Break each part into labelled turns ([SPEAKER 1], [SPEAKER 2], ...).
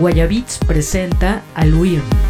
[SPEAKER 1] Guayabits presenta Al huir.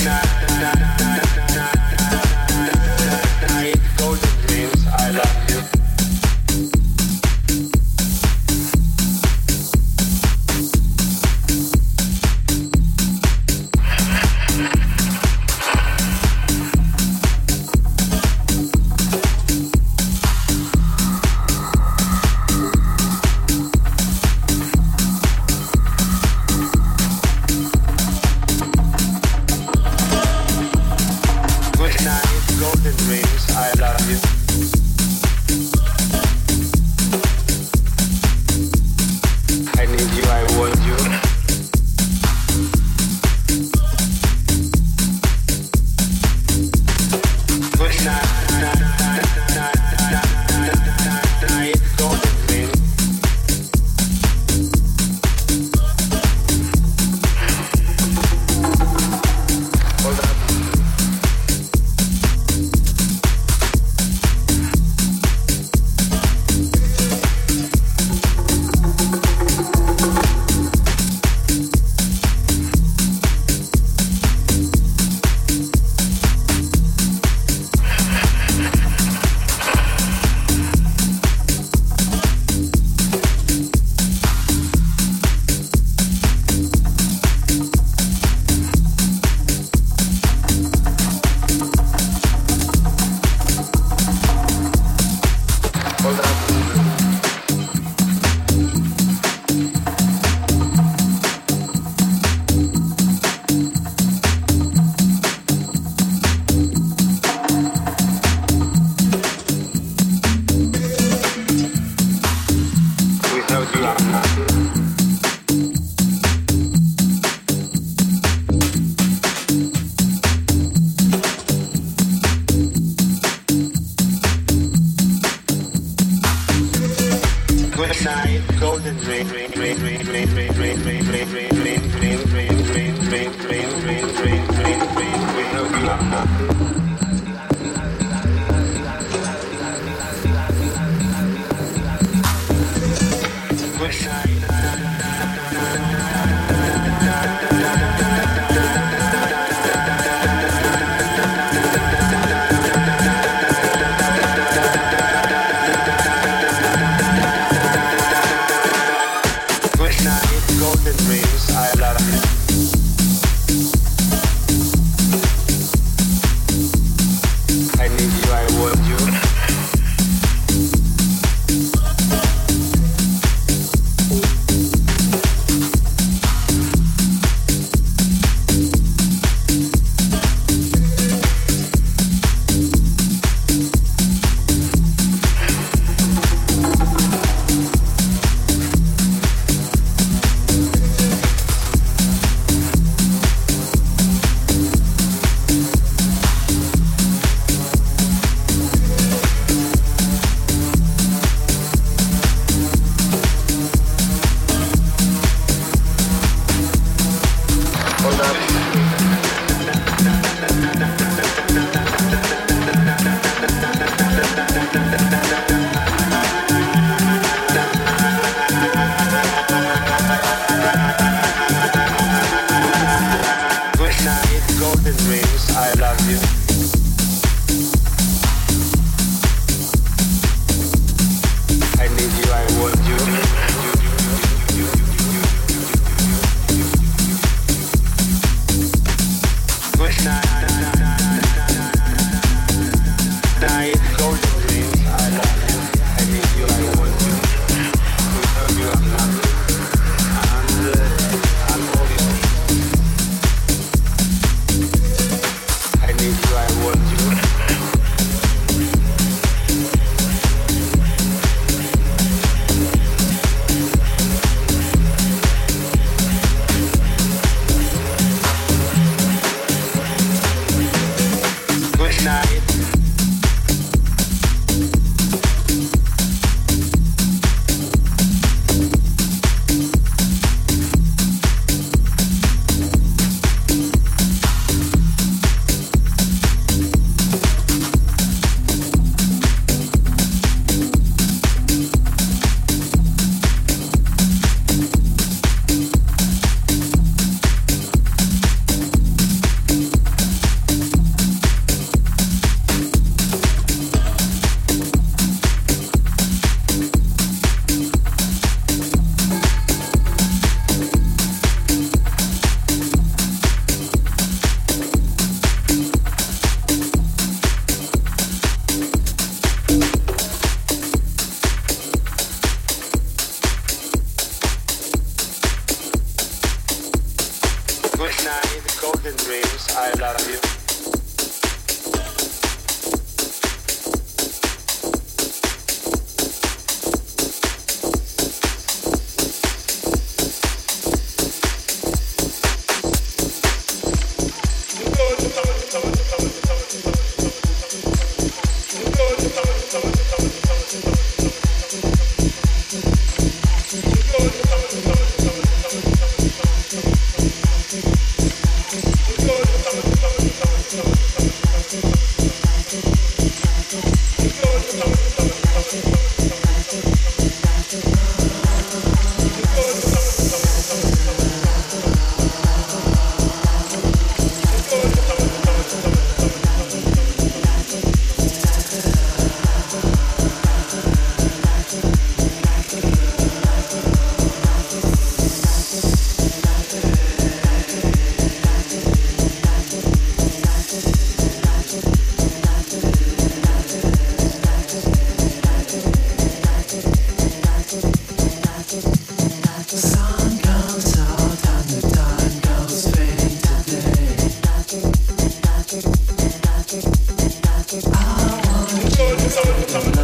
[SPEAKER 2] Night
[SPEAKER 3] Oh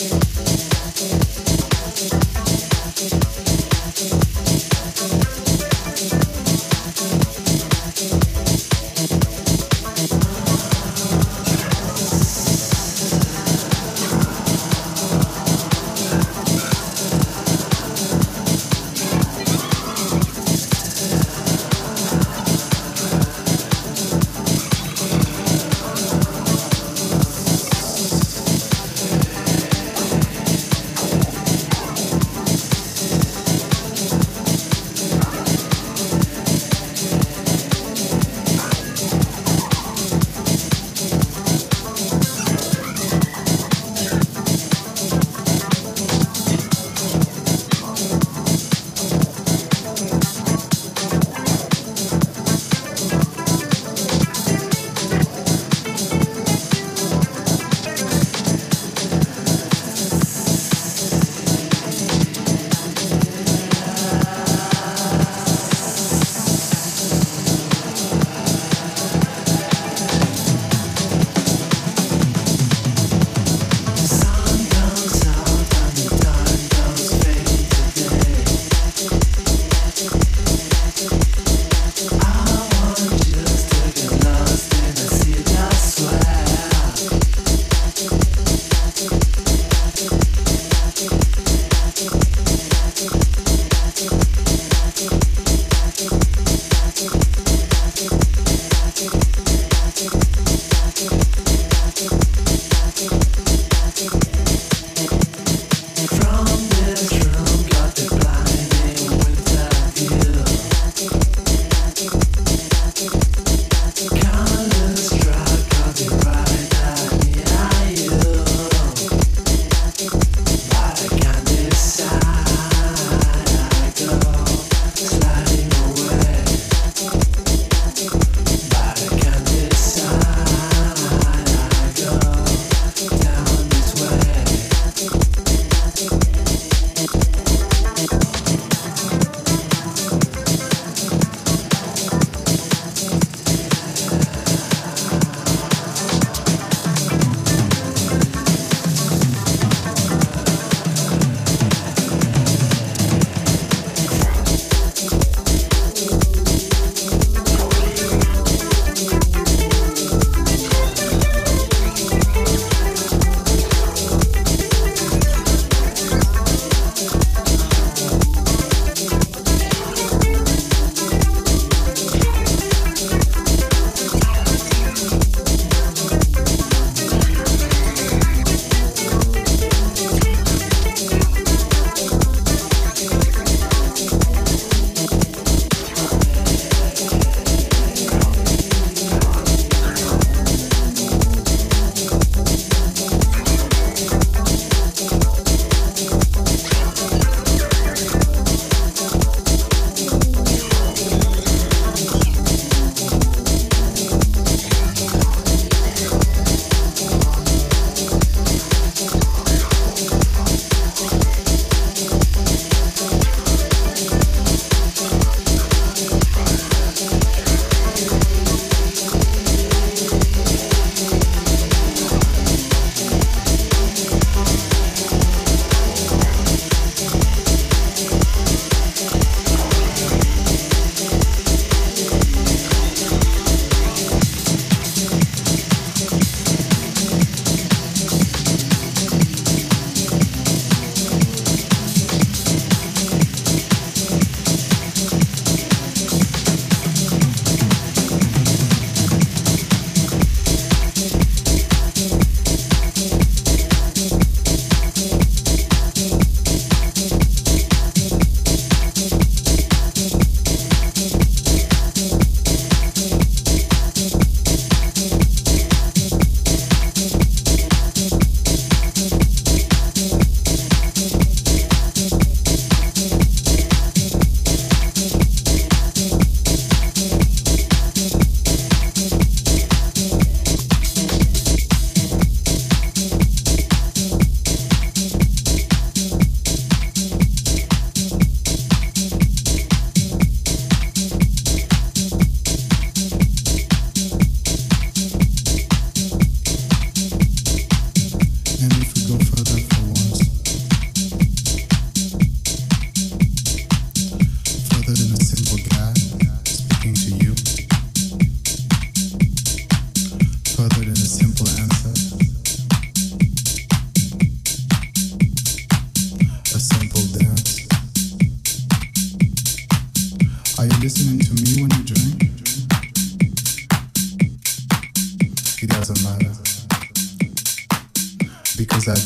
[SPEAKER 4] Yeah.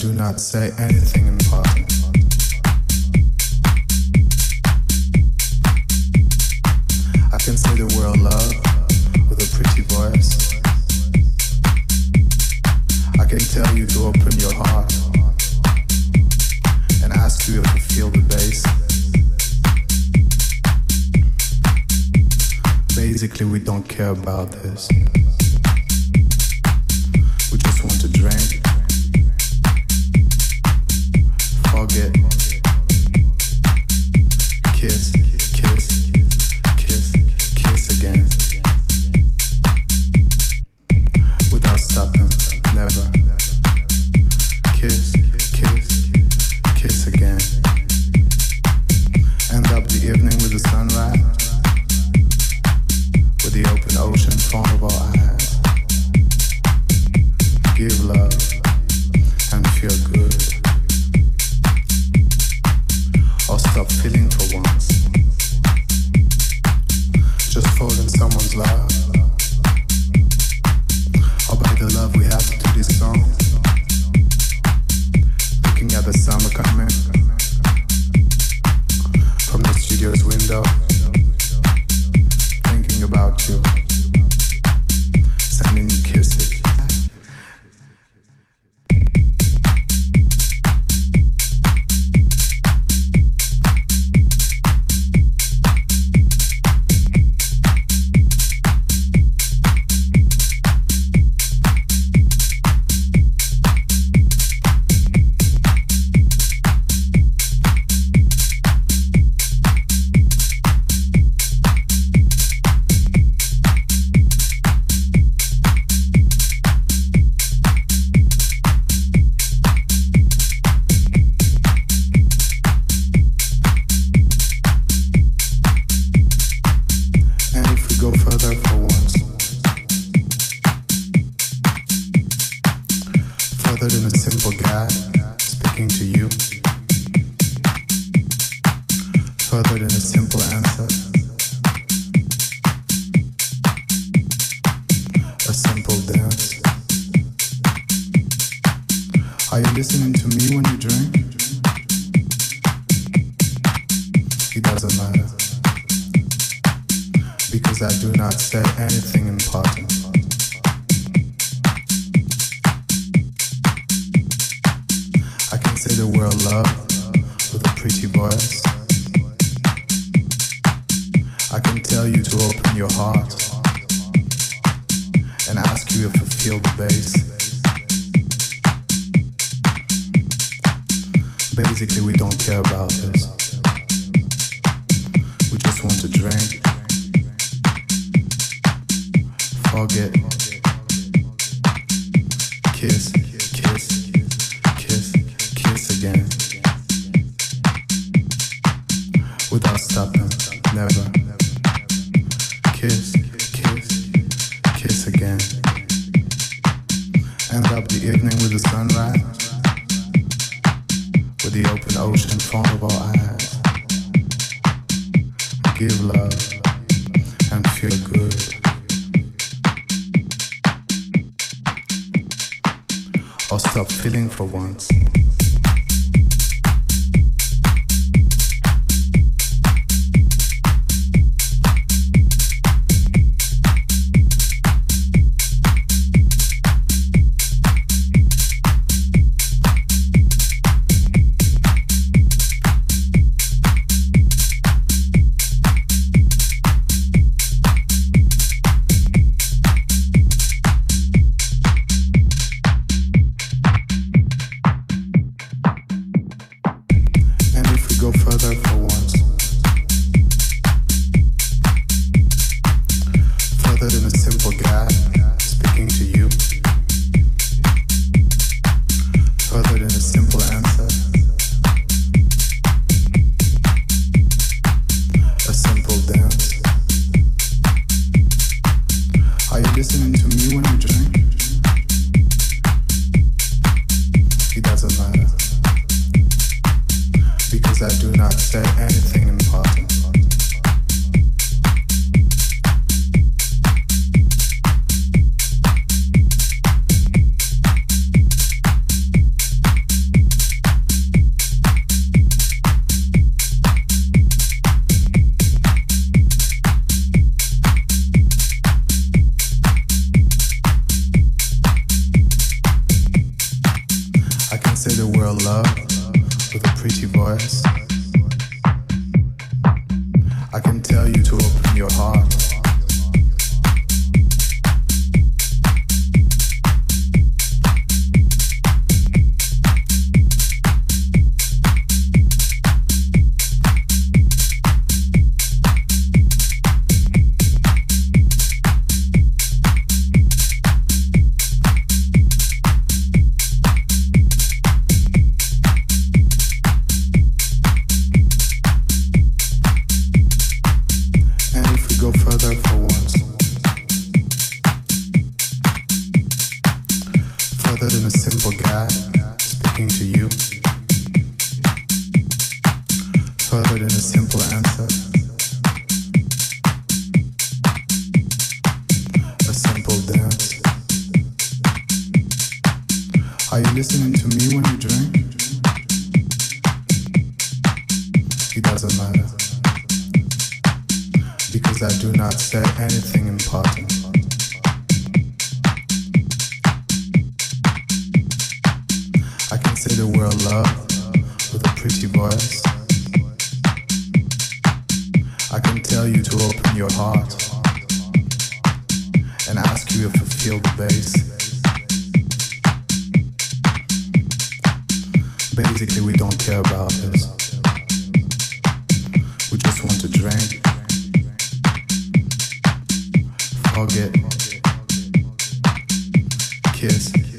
[SPEAKER 4] do not say anything in public. all get. that do not say anything the world love with a pretty voice. I can tell you to open your heart and ask you to you feel the bass. Basically, we don't care about this. We just want to drink, forget, kiss.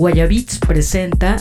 [SPEAKER 1] Guayabits presenta